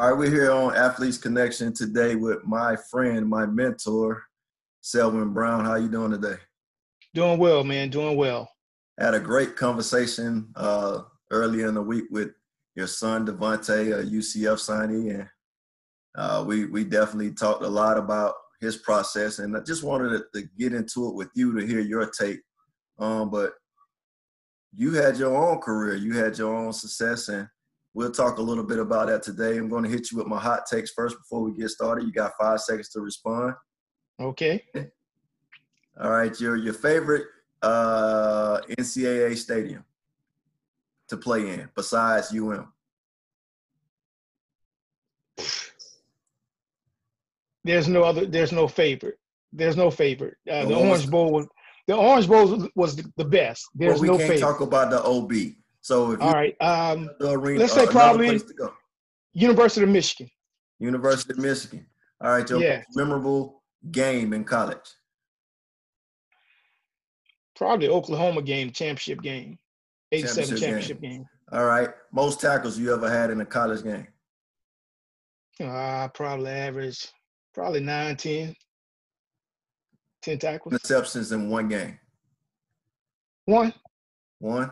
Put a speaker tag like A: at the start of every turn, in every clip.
A: All right, we're here on Athletes Connection today with my friend, my mentor, Selwyn Brown. How you doing today?
B: Doing well, man. Doing well.
A: Had a great conversation uh, earlier in the week with your son Devonte, a UCF signee, and uh, we we definitely talked a lot about his process, and I just wanted to, to get into it with you to hear your take. Um, but you had your own career, you had your own success, and we'll talk a little bit about that today. I'm going to hit you with my hot takes first before we get started. You got five seconds to respond.
B: Okay.
A: All right, your your favorite uh, NCAA stadium to play in besides UM.
B: There's no other. There's no favorite. There's no favorite. Uh, the Orange Bowl was the Orange Bowl was the, the best. There's well, we
A: no
B: can't favorite.
A: talk about the OB. So
B: all right, um, arena, let's say uh, probably University of Michigan.
A: University of Michigan. All right, your yeah. memorable game in college.
B: Probably Oklahoma game, championship game, eighty-seven championship, championship game. game.
A: All right, most tackles you ever had in a college game.
B: Uh, probably average, probably nine, ten. 10 tackles.
A: Interceptions in one game.
B: One.
A: One.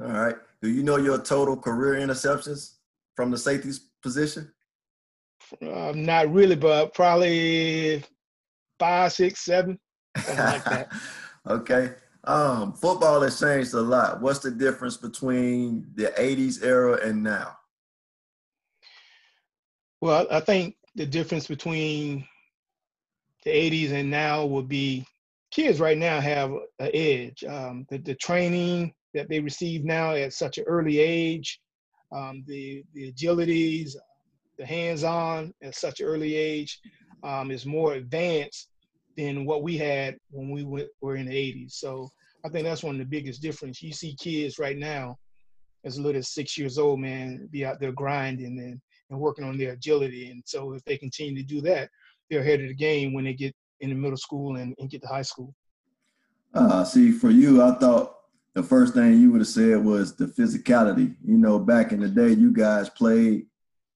A: All right. Do you know your total career interceptions from the safeties position?
B: Uh, not really, but probably five, six, seven, something like that.
A: okay. Um, football has changed a lot. What's the difference between the '80s era and now?
B: Well, I think the difference between the 80s and now would be kids right now have an edge. Um, the, the training that they receive now at such an early age, um, the, the agilities, the hands-on at such an early age um, is more advanced than what we had when we went, were in the 80s. So I think that's one of the biggest difference. You see kids right now, as little as six years old, man, be out there grinding and, and working on their agility. And so if they continue to do that, they're ahead of the game when they get in the middle school and, and get to high school.
A: Uh, see, for you, I thought the first thing you would have said was the physicality. You know, back in the day, you guys played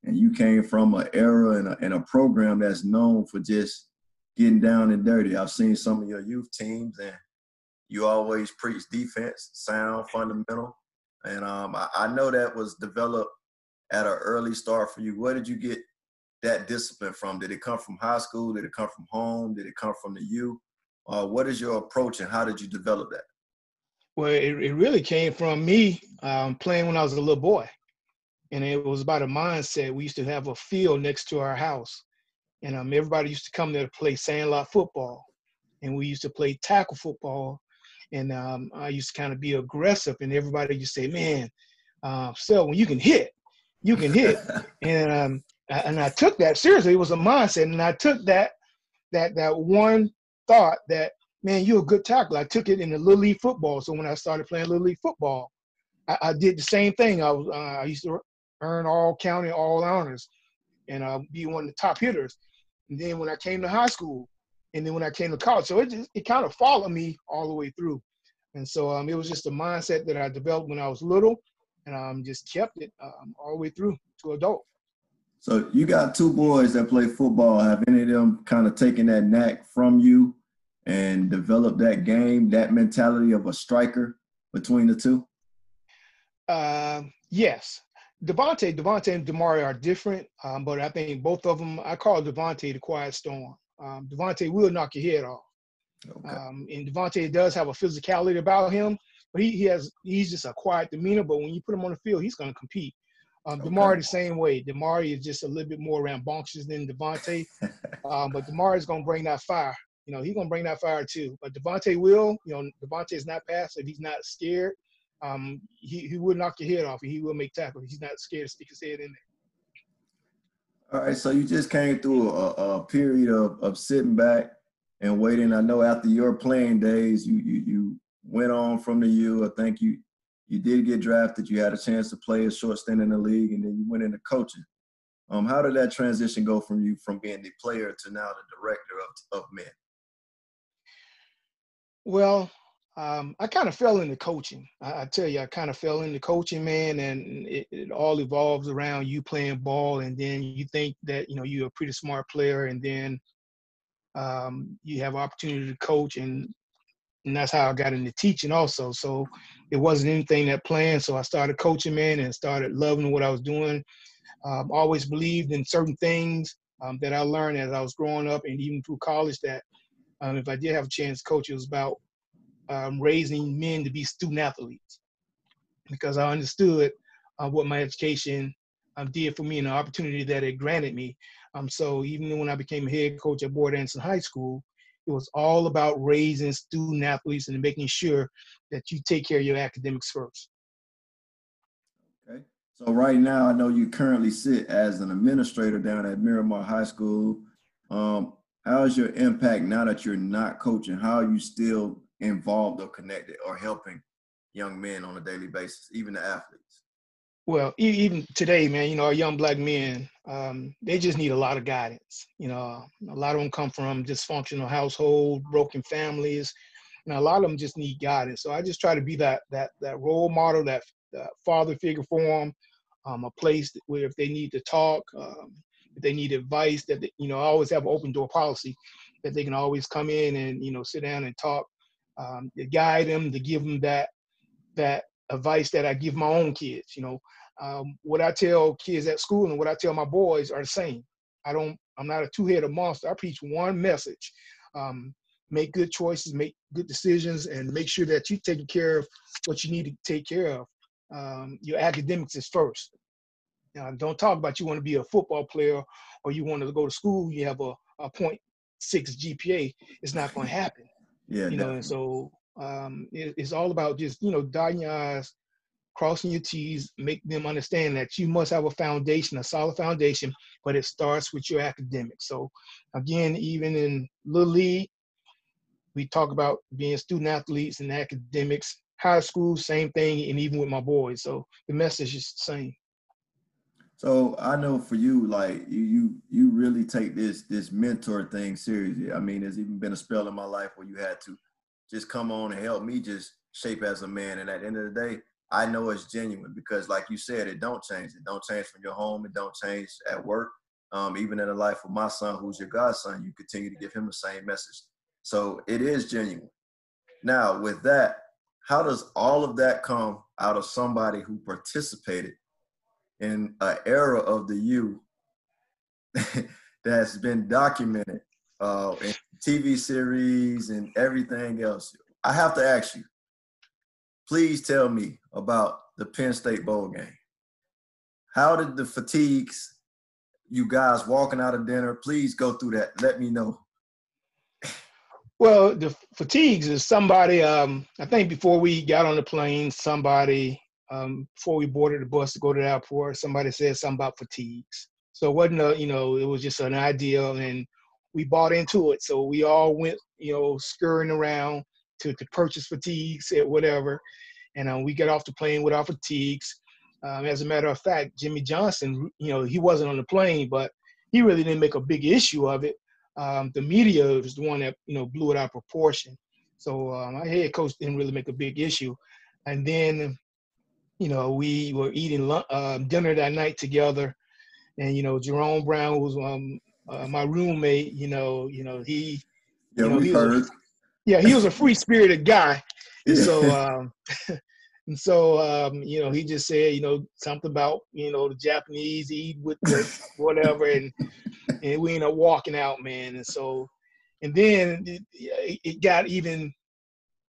A: and you came from an era and a, and a program that's known for just getting down and dirty. I've seen some of your youth teams, and you always preach defense, sound, fundamental. And um, I, I know that was developed at an early start for you. Where did you get that discipline from? Did it come from high school? Did it come from home? Did it come from the you? Uh, what is your approach and how did you develop that?
B: Well, it, it really came from me um, playing when I was a little boy. And it was about a mindset. We used to have a field next to our house. And um, everybody used to come there to play sandlot football. And we used to play tackle football. And um, I used to kind of be aggressive. And everybody used to say, man, uh, so when you can hit, you can hit. and um, and I took that seriously. It was a mindset, and I took that that that one thought that man, you're a good tackler. I took it in the little league football. So when I started playing little league football, I, I did the same thing. I was uh, I used to earn all county all honors, and uh, be one of the top hitters. And then when I came to high school, and then when I came to college, so it just it kind of followed me all the way through. And so um, it was just a mindset that I developed when I was little, and I um, just kept it um, all the way through to adult.
A: So you got two boys that play football. Have any of them kind of taken that knack from you and develop that game, that mentality of a striker between the two?
B: Uh, yes. Devontae, Devontae and Damari are different, um, but I think both of them, I call Devontae the quiet storm. Um, Devontae will knock your head off. Okay. Um, and Devontae does have a physicality about him, but he, he has he's just a quiet demeanor. But when you put him on the field, he's going to compete. Um, Damari okay. the same way. Damari is just a little bit more rambunctious than Devontae, um, but Damari is gonna bring that fire. You know, he's gonna bring that fire too. But Devontae will. You know, Devontae is not passive. He's not scared. Um, he he will knock your head off, he will make tackles. He's not scared to stick his head in
A: there. All right, so you just came through a, a period of, of sitting back and waiting. I know after your playing days, you you you went on from the U. I think you you did get drafted. You had a chance to play a short stint in the league, and then you went into coaching. Um, how did that transition go from you from being the player to now the director of, of men?
B: Well, Um, I kind of fell into coaching. I, I, tell you, I kind of fell into coaching, man, and it, it, all evolves around you playing ball, and then you think that you know you're a pretty smart player, and then um, you have opportunity to coach, and and that's how I got into teaching also. So it wasn't anything that planned. So I started coaching, man, and started loving what I was doing. Um, always believed in certain things um, that I learned as I was growing up, and even through college. That um, if I did have a chance to coach, it was about um, raising men to be student athletes, because I understood uh, what my education um, did for me and the opportunity that it granted me. Um, so even when I became a head coach at Boyd Anderson High School, it was all about raising student athletes and making sure that you take care of your academics first.
A: Okay. So right now, I know you currently sit as an administrator down at Miramar High School. Um, how is your impact now that you're not coaching? How are you still involved or connected or helping young men on a daily basis, even the athletes?
B: Well, even today, man, you know, our young black men, um, they just need a lot of guidance. You know, a lot of them come from dysfunctional household, broken families, and a lot of them just need guidance. So I just try to be that that that role model, that, father figure for them, um, a place where if they need to talk, um, if they need advice, that they, you know, I always have an open door policy that they can always come in and you know sit down and talk, um, to guide them, to give them that that advice that I give my own kids. You know, um, what I tell kids at school and what I tell my boys are the same. I don't. I'm not a two-headed monster. I preach one message: um, make good choices, make good decisions, and make sure that you're taking care of what you need to take care of. Um, your academics is first. Now, don't talk about you want to be a football player or you want to go to school. You have a, a point six GPA. It's not going to happen.
A: Yeah,
B: you know. And so um, it, it's all about just you know dotting your eyes, crossing your T's, make them understand that you must have a foundation, a solid foundation, but it starts with your academics. So again, even in Little League, we talk about being student athletes and academics. High school, same thing, and even with my boys. So the message is the same.
A: So I know for you, like you, you, you really take this this mentor thing seriously. I mean, there's even been a spell in my life where you had to just come on and help me just shape as a man. And at the end of the day, I know it's genuine because, like you said, it don't change. It don't change from your home. It don't change at work. Um, even in the life of my son, who's your godson, you continue to give him the same message. So it is genuine. Now, with that, how does all of that come out of somebody who participated in an era of the U that's been documented uh, in TV series and everything else? I have to ask you, please tell me about the Penn State Bowl game. How did the fatigues, you guys walking out of dinner, please go through that. Let me know.
B: Well, the fatigues is somebody, um, I think before we got on the plane, somebody, um, before we boarded the bus to go to the airport, somebody said something about fatigues. So it wasn't a, you know, it was just an idea and we bought into it. So we all went, you know, scurrying around to, to purchase fatigues or whatever. And um, we got off the plane with our fatigues. Um, as a matter of fact, Jimmy Johnson, you know, he wasn't on the plane, but he really didn't make a big issue of it. Um, the media was the one that, you know, blew it out of proportion. So uh, my head coach didn't really make a big issue. And then, you know, we were eating uh, dinner that night together. And, you know, Jerome Brown was um, uh, my roommate, you know, you know, he,
A: yeah,
B: you know,
A: we heard.
B: A, yeah, he was a free spirited guy. And so, um, and so, um, you know, he just said, you know, something about, you know, the Japanese eat with the whatever, and and we ended up walking out, man. And so, and then it, it got even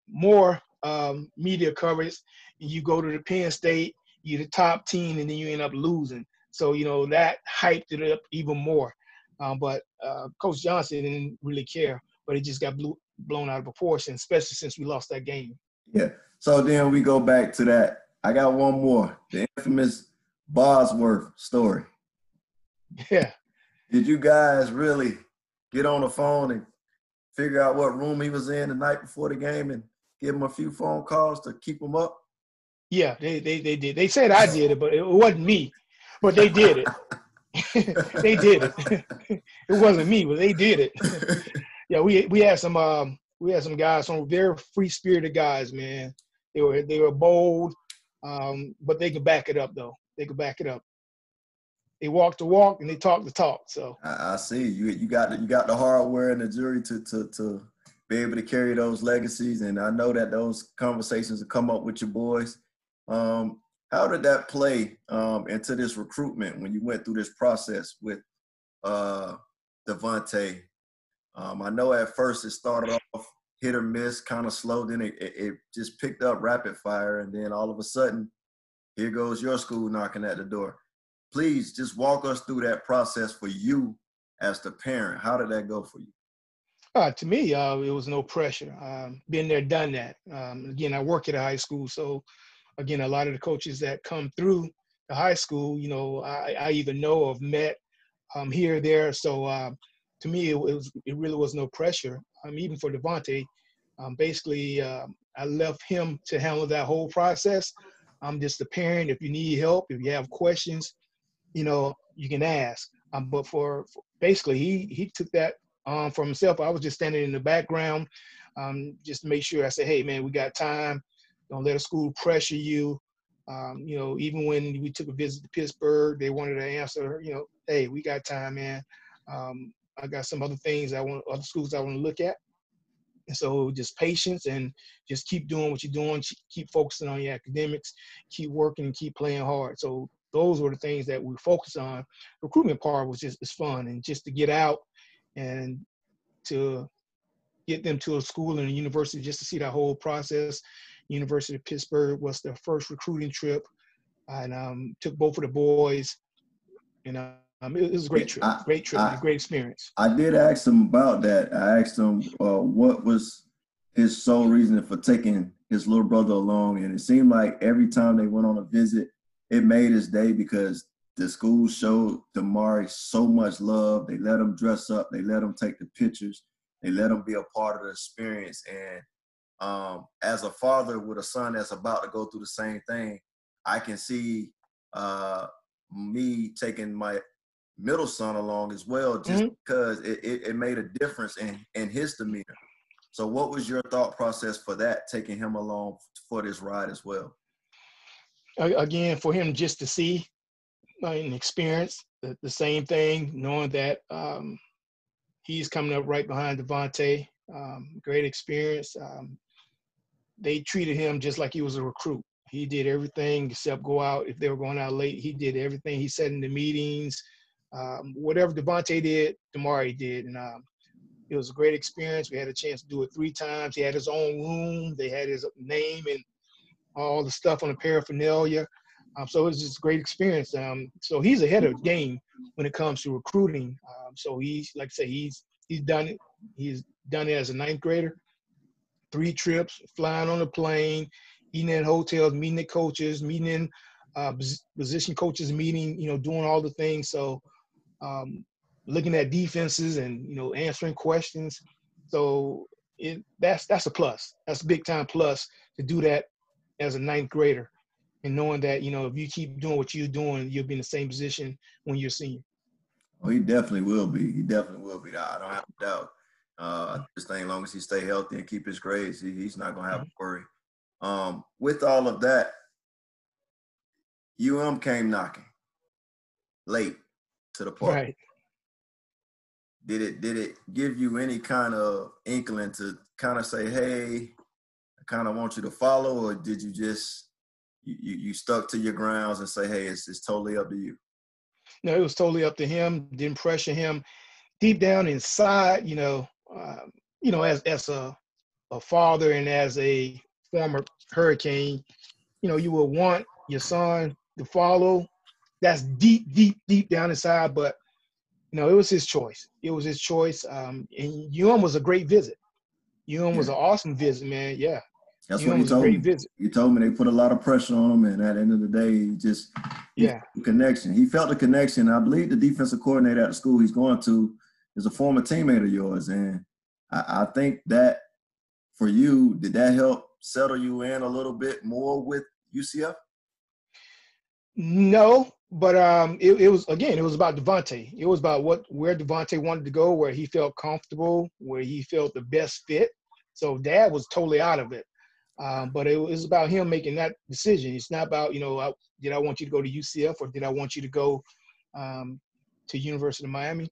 B: more um, media coverage. You go to the Penn State, you're the top team, and then you end up losing. So, you know, that hyped it up even more. Um, but uh, Coach Johnson didn't really care, but it just got blew, blown out of proportion, especially since we lost that game.
A: Yeah. So then we go back to that. I got one more. The infamous Bosworth story.
B: Yeah.
A: Did you guys really get on the phone and figure out what room he was in the night before the game and give him a few phone calls to keep them up?
B: Yeah, they they, they did. They said I did it, but it wasn't me. But they did it. they did it. it wasn't me, but they did it. yeah, we we had some um, we had some guys, some very free spirited guys, man. They were they were bold, um, but they could back it up though. They could back it up. They walk the walk and they talk the talk. So
A: I, I see you. You got the, you got the hardware and the jury to to to be able to carry those legacies. And I know that those conversations will come up with your boys. Um, how did that play um, into this recruitment when you went through this process with uh, DeVonta? Um, I know at first it started off hit or miss, kind of slow. Then it, it, it, just picked up rapid fire, and then all of a sudden, here goes your school knocking at the door. Please just walk us through that process for you as the parent. How did that go for you?
B: Uh, to me, uh, it was no pressure. Um, been there, done that. Um, again, I work at a high school, so again, a lot of the coaches that come through the high school, you know, I, I even know of met um, here there. So uh, to me, it, was it really was no pressure. Um, even for DeVonta, um, basically, uh, I left him to handle that whole process. I'm just a parent. If you need help, if you have questions, you know, you can ask. Um, but for, for, basically, he he took that um, for himself. I was just standing in the background, um, just to make sure. I said, "Hey, man, we got time. Don't let a school pressure you." Um, you know, even when we took a visit to Pittsburgh, they wanted to answer. You know, hey, we got time, man. Um, I got some other things I want, other schools I want to look at. And so just patience and just keep doing what you're doing, keep focusing on your academics, keep working and keep playing hard. So those were the things that we focused on. Recruitment part was just it's fun and just to get out and to get them to a school and a university just to see that whole process. University of Pittsburgh was their first recruiting trip, and um, took both of the boys, and um, it, was a great trip, I, great trip, I, great experience.
A: I did ask him about that. I asked him uh, what was his sole reason for taking his little brother along, and it seemed like every time they went on a visit, it made his day because the school showed Damari so much love. They let him dress up. They let him take the pictures. They let him be a part of the experience. And um, as a father with a son that's about to go through the same thing, I can see uh, me taking my middle son along as well, just mm-hmm. because it, it, it, made a difference in, in his demeanor. So, what was your thought process for that, taking him along for this ride as well?
B: Again, for him just to see and experience the, the same thing, knowing that um, he's coming up right behind DeVonta. Um, great experience. Um, they treated him just like he was a recruit. He did everything except go out. If they were going out late, he did everything. He said in the meetings, um, whatever DeVonta did, Damari did, and um, it was a great experience. We had a chance to do it three times. He had his own room. They had his name and all the stuff on the paraphernalia. Um, so it was just a great experience. Um, so he's ahead of game when it comes to recruiting. Um, so he's like I say, he's he's done it. He's done it as a ninth grader. Three trips, flying on a plane, eating in hotels, meeting the coaches, meeting in uh, position coaches, meeting, you know, doing all the things. So um, looking at defenses and you know answering questions. So it that's that's a plus. That's a big time plus to do that as a ninth grader and knowing that you know if you keep doing what you're doing, you'll be in the same position when you're senior.
A: Oh, he definitely will be. He definitely will be. I don't have a doubt. Uh, just think, as long as he stay healthy and keep his grades, he, he's not gonna have a worry. Um, with all of that, UM came knocking late to the party. Right. Did it did it give you any kind of inkling to kind of say, hey, I kind of want you to follow, or did you just you, you stuck to your grounds and say, hey, it's, it's totally up to you?
B: No, it was totally up to him. Didn't pressure him. Deep down inside, you know, um, you know, as as a a father and as a former Hurricane, you know, you would want your son to follow. That's deep, deep, deep down inside. But you know, it was his choice. It was his choice. Um, and UM was a great visit. UM was an awesome visit, man. Yeah,
A: that's what he told me. He told me they put a lot of pressure on him, and at the end of the day, he just
B: yeah
A: connection. He felt the connection. I believe the defensive coordinator at the school he's going to is a former teammate of yours, and I, I think that for you, did that help settle you in a little bit more with UCF?
B: No, but um, it, it was again, it was about Devonte. It was about what where Devonte wanted to go, where he felt comfortable, where he felt the best fit So dad was totally out of it. Um, but it was about him making that decision. It's not about, you know, I, did I want you to go to UCF or did I want you to go um, to University of Miami?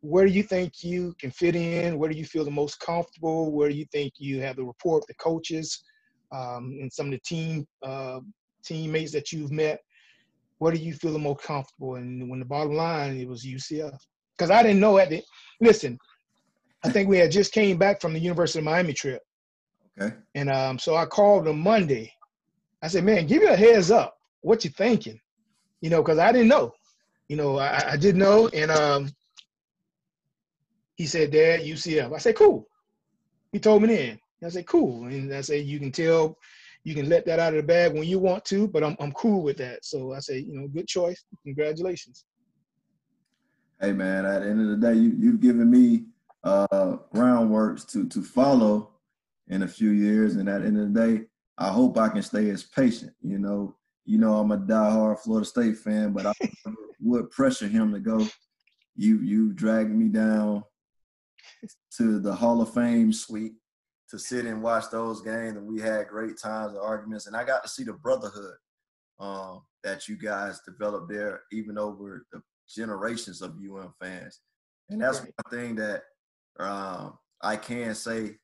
B: Where do you think you can fit in? Where do you feel the most comfortable? Where do you think you have the rapport, the coaches, um, and some of the team uh, teammates that you've met? Where do you feel the most comfortable? And when the bottom line, it was UCF. Because I didn't know at the listen, I think we had just came back from the University of Miami trip.
A: Okay.
B: And um, so I called him Monday. I said, man, give me a heads up. What you thinking? You know, because I didn't know. You know, I, I didn't know. And um, he said, Dad, UCF. I said, cool. He told me then. I said, cool. And I said, you can tell, you can let that out of the bag when you want to, but I'm, I'm cool with that. So I said, you know, good choice. Congratulations.
A: Hey, man, at the end of the day, you, you've given me uh, groundwork to, to follow in a few years. And at the end of the day, I hope I can stay as patient. You know, you know I'm a diehard Florida State fan, but I would pressure him to go. You you dragged me down to the Hall of Fame suite to sit and watch those games, and we had great times and arguments. And I got to see the brotherhood um, that you guys developed there, even over the generations of UM fans. And that's right. one thing that um, I can say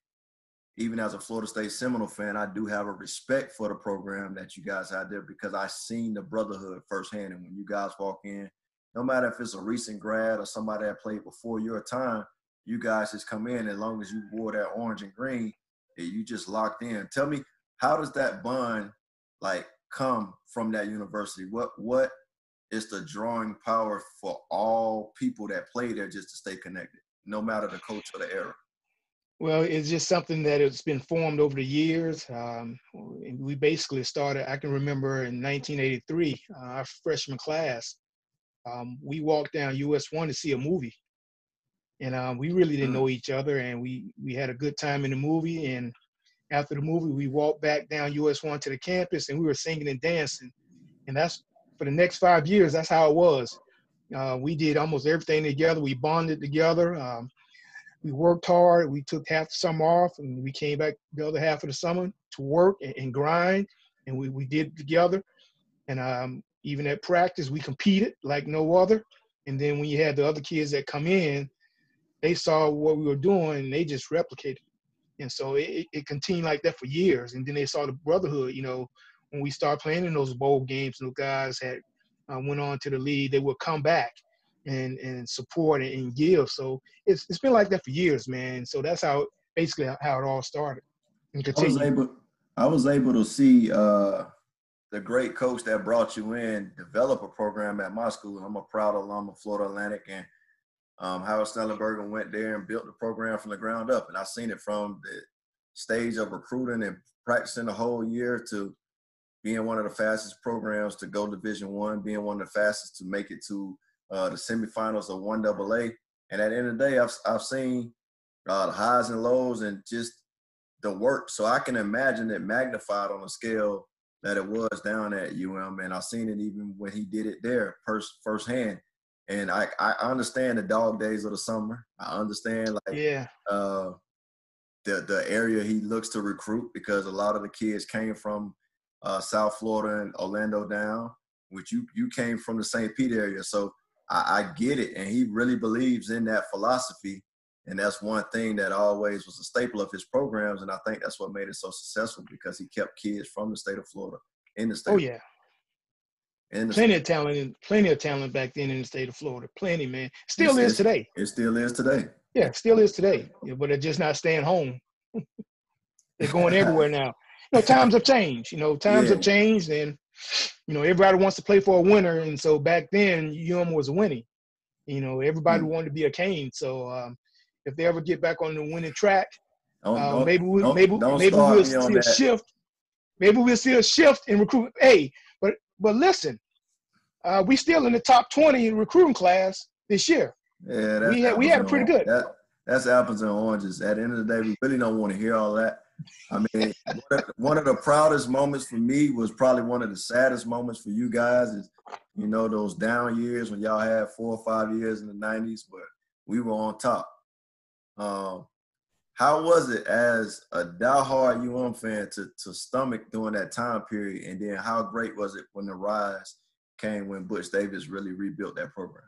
A: even as a Florida State Seminole fan, I do have a respect for the program that you guys had there because I seen the brotherhood firsthand. And when you guys walk in, no matter if it's a recent grad or somebody that played before your time, you guys just come in as long as you wore that orange and green, and you just locked in. Tell me, how does that bond like come from that university? What what is the drawing power for all people that play there just to stay connected, no matter the coach or the era?
B: Well, it's just something that has been formed over the years. Um, we basically started, I can remember in 1983, uh, our freshman class, um, we walked down US 1 to see a movie. And um, we really didn't mm. know each other, and we, we had a good time in the movie. And after the movie, we walked back down US 1 to the campus, and we were singing and dancing. And that's for the next five years, that's how it was. Uh, we did almost everything together. We bonded together. Um, we worked hard. We took half the summer off, and we came back the other half of the summer to work and, and grind. And we, we did together. And um, even at practice, we competed like no other. And then when you had the other kids that come in, they saw what we were doing and they just replicated. And so it, it continued like that for years. And then they saw the brotherhood. You know, when we started playing in those bowl games, the guys had uh, went on to the league, they would come back and and support and, give. So it's it's been like that for years, man. So that's how basically how it all started. And
A: I was able I was able to see uh, the great coach that brought you in develop a program at my school. I'm a proud alum of Florida Atlantic and um, Howard Schnellenberger went there and built the program from the ground up. And I've seen it from the stage of recruiting and practicing the whole year to being one of the fastest programs to go Division One, being one of the fastest to make it to uh, the semifinals of one AA. And at the end of the day, I've I've seen uh, the highs and lows and just the work. So I can imagine it magnified on a scale that it was down at UM, and I've seen it even when he did it there first firsthand. And I I understand the dog days of the summer. I understand like
B: yeah.
A: Uh, the the area he looks to recruit because a lot of the kids came from uh, South Florida and Orlando down, which you you came from the St. Pete area. So I, I get it, and he really believes in that philosophy. And that's one thing that always was a staple of his programs, and I think that's what made it so successful because he kept kids from the state of Florida in the oh, state.
B: Oh yeah, and plenty state. of talent, plenty of talent back then in the state of Florida. Plenty, man. Still it's, is today.
A: It still is today.
B: Yeah, still is today. Yeah, but they're just not staying home. they're going everywhere now. You know, times have changed. You know, times yeah. have changed, and you know, everybody wants to play for a winner, and so back then UM was winning. You know, everybody mm. wanted to be a Cane. So um, if they ever get back on the winning track, don't, uh, don't, maybe we maybe maybe we'll see a shift. Maybe we'll see a shift in recruitment. Hey, but but listen, uh, we still in the top twenty in recruiting class this year.
A: Yeah,
B: we had we had pretty good.
A: That, that's apples and oranges. At the end of the day, we really don't want to hear all that. I mean, one of the proudest moments for me was probably one of the saddest moments for you guys is, you know, those down years when y'all had four or five years in the 90s, but we were on top. Um, how was it as a diehard UM fan to to stomach during that time period, and then how great was it when the rise came when Butch Davis really rebuilt that program?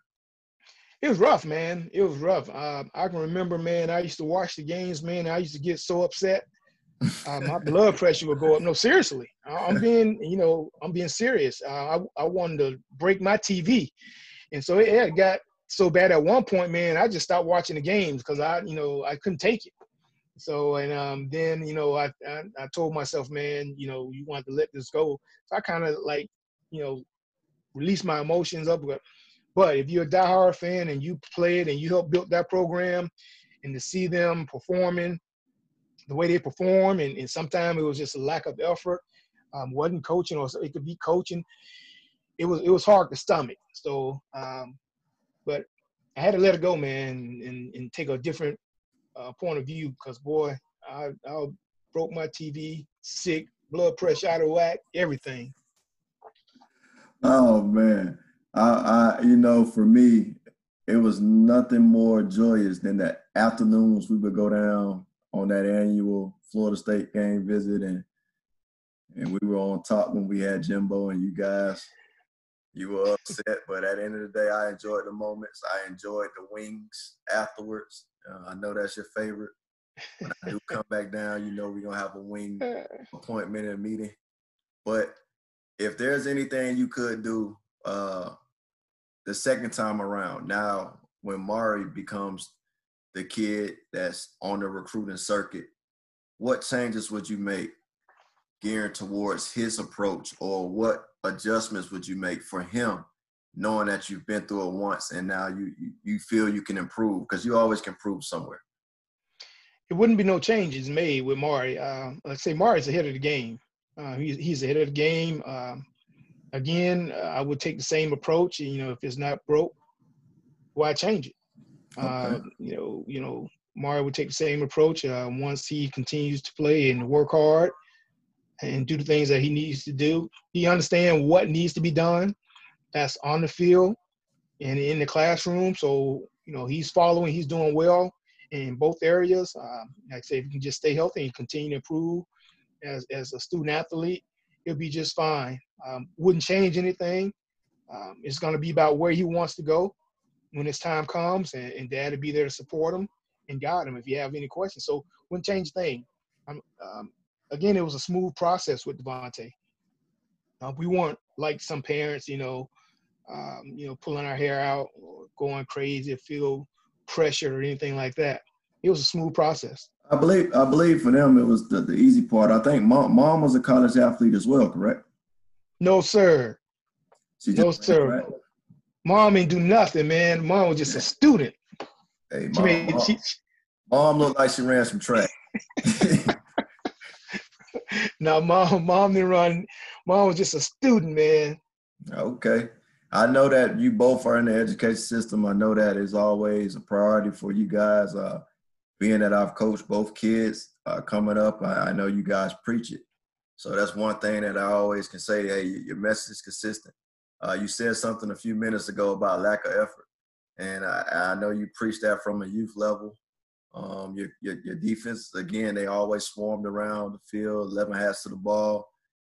B: It was rough, man. It was rough. Uh, I can remember, man. I used to watch the games, man. I used to get so upset. Uh, my blood pressure would go up. No, seriously, I'm being, you know, I'm being serious. Uh, I I wanted to break my TV, and so it, it got so bad at one point, man. I just stopped watching the games because I, you know, I couldn't take it. So and um, then you know I, I, I told myself, man, you know, you want to let this go. So I kind of like, you know, release my emotions up. But, but if you're a diehard fan and you played and you helped build that program, and to see them performing the way they perform, and, and sometimes it was just a lack of effort, um, wasn't coaching or it could be coaching. It was it was hard to stomach. So, um, but I had to let it go, man, and, and take a different uh, point of view because boy, I, I broke my TV, sick, blood pressure out of whack, everything.
A: Oh man, I, I you know for me, it was nothing more joyous than the afternoons we would go down on that annual Florida State game visit and and we were on top when we had Jimbo and you guys. You were upset, but at the end of the day, I enjoyed the moments. I enjoyed the wings afterwards. Uh, I know that's your favorite. When I do come back down, you know we're gonna have a wing appointment and meeting. But if there's anything you could do uh, the second time around, now when Mari becomes the kid that's on the recruiting circuit, what changes would you make geared towards his approach, or what adjustments would you make for him knowing that you've been through it once and now you you feel you can improve? Because you always can improve somewhere.
B: It wouldn't be no changes made with mari. Uh, let's say mari's ahead of the game. Uh, he's, he's ahead of the game. Um, again uh, i would take the same approach you know if it's not broke why change it uh, okay. you know you know mari would take the same approach uh, once he continues to play and work hard and do the things that he needs to do he understands what needs to be done that's on the field and in the classroom. So, you know, he's following, he's doing well in both areas. Um, like I say, if you can just stay healthy and continue to improve as, as a student athlete, he'll be just fine. Um, wouldn't change anything. Um, it's going to be about where he wants to go when his time comes, and, and dad will be there to support him and guide him if you have any questions. So, wouldn't change a thing. Um, um, again, it was a smooth process with Devontae. Uh, we weren't like some parents, you know, um, you know, pulling our hair out or going crazy, feel pressure or anything like that. It was a smooth process.
A: I believe I believe for them it was the, the easy part. I think mom, mom was a college athlete as well, correct?
B: No, sir. no, sir. Right? Mom ain't do nothing, man. Mom was just a student.
A: Hey, mom, she made, mom, she, mom looked like she ran some track.
B: now, mom, mom didn't run. Mom was just a student, man.
A: Okay. I know that you both are in the education system. I know that is always a priority for you guys. Uh, being that I've coached both kids uh, coming up, I, I, know you guys preach it. So that's one thing that I always can say. Hey, your message is consistent. Uh, you said something a few minutes ago about lack of effort, and I, I know you preach that from a youth level. Um, your, your, your defense again, they always swarmed around the field, 11 hats to the ball.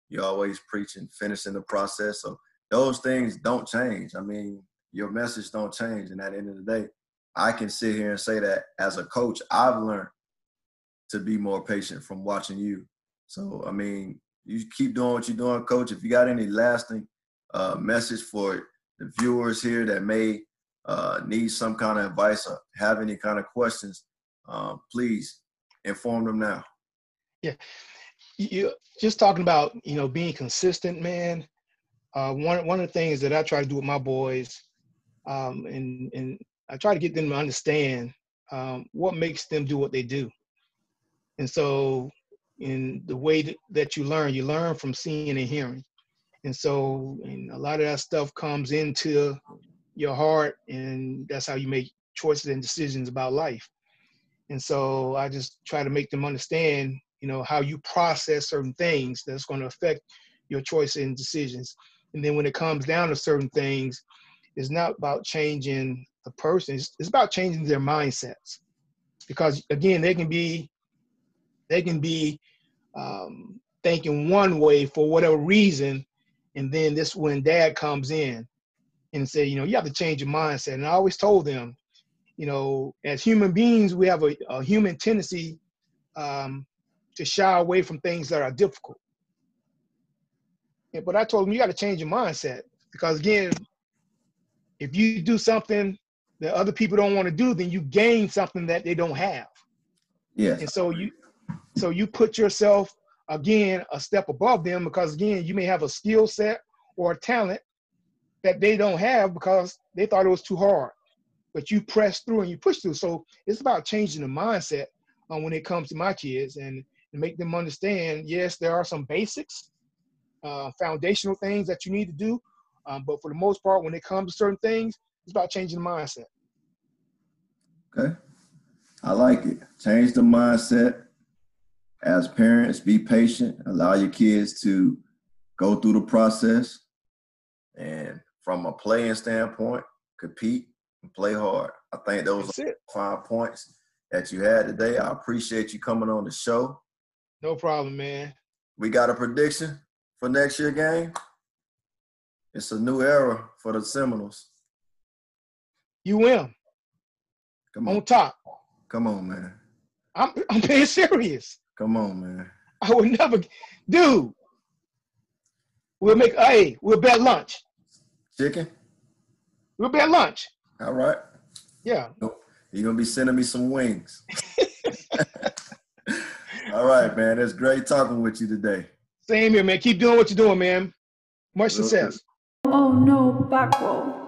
A: You're always preaching finishing the process. So those things don't change. I mean, your message don't change. And at the end of the day, I can sit here and say that as a coach, I've learned to be more patient from watching you. So, I mean, you keep doing what you're doing, coach. If you got any lasting uh, message for the viewers here that may uh, need some kind of advice or have any kind of questions, um, please inform them now.
B: Yeah. You just talking about, you know, being consistent, man uh, one one of the things that I try to do with my boys, um, and and I try to get them to understand um, what makes them do what they do. And so, in the way that you learn, you learn from seeing and hearing. And so, and a lot of that stuff comes into your heart, and that's how you make choices and decisions about life. And so, I just try to make them understand, you know, how you process certain things that's going to affect your choices and decisions. And then when it comes down to certain things, it's not about changing the person, it's, it's about changing their mindsets. because again, they can be they can be um, thinking one way for whatever reason, and then this when dad comes in and say, you know, you have to change your mindset. And I always told them, you know, as human beings, we have a, a human tendency um, to shy away from things that are difficult. Yeah, but I told them you got to change your mindset because again, if you do something that other people don't want to do, then you gain something that they don't have.
A: Yeah.
B: And so you so you put yourself again a step above them because again you may have a skill set or a talent that they don't have because they thought it was too hard. But you press through and you push through. So it's about changing the mindset uh, when it comes to my kids and, and make them understand yes there are some basics uh, foundational things that you need to do um, but for the most part when it comes to certain things it's about changing the mindset.
A: Okay. I like it. Change the mindset as parents, be patient, allow your kids to go through the process. And from a playing standpoint, compete and play hard. I think those are five points that you had today. I appreciate you coming on the show.
B: No problem, man.
A: We got a prediction for next year game. It's a new era for the Seminoles.
B: You win.
A: Come on.
B: On top.
A: Come on, man.
B: I'm I'm being serious.
A: Come on, man.
B: I would never, dude. We'll make. Hey, we'll bet lunch.
A: Chicken.
B: We'll bet lunch.
A: All right.
B: Yeah.
A: You're gonna be sending me some wings. All right, man. It's great talking with you today.
B: Same here, man. Keep doing what you're doing, man. Much success.
C: Oh no, back roll.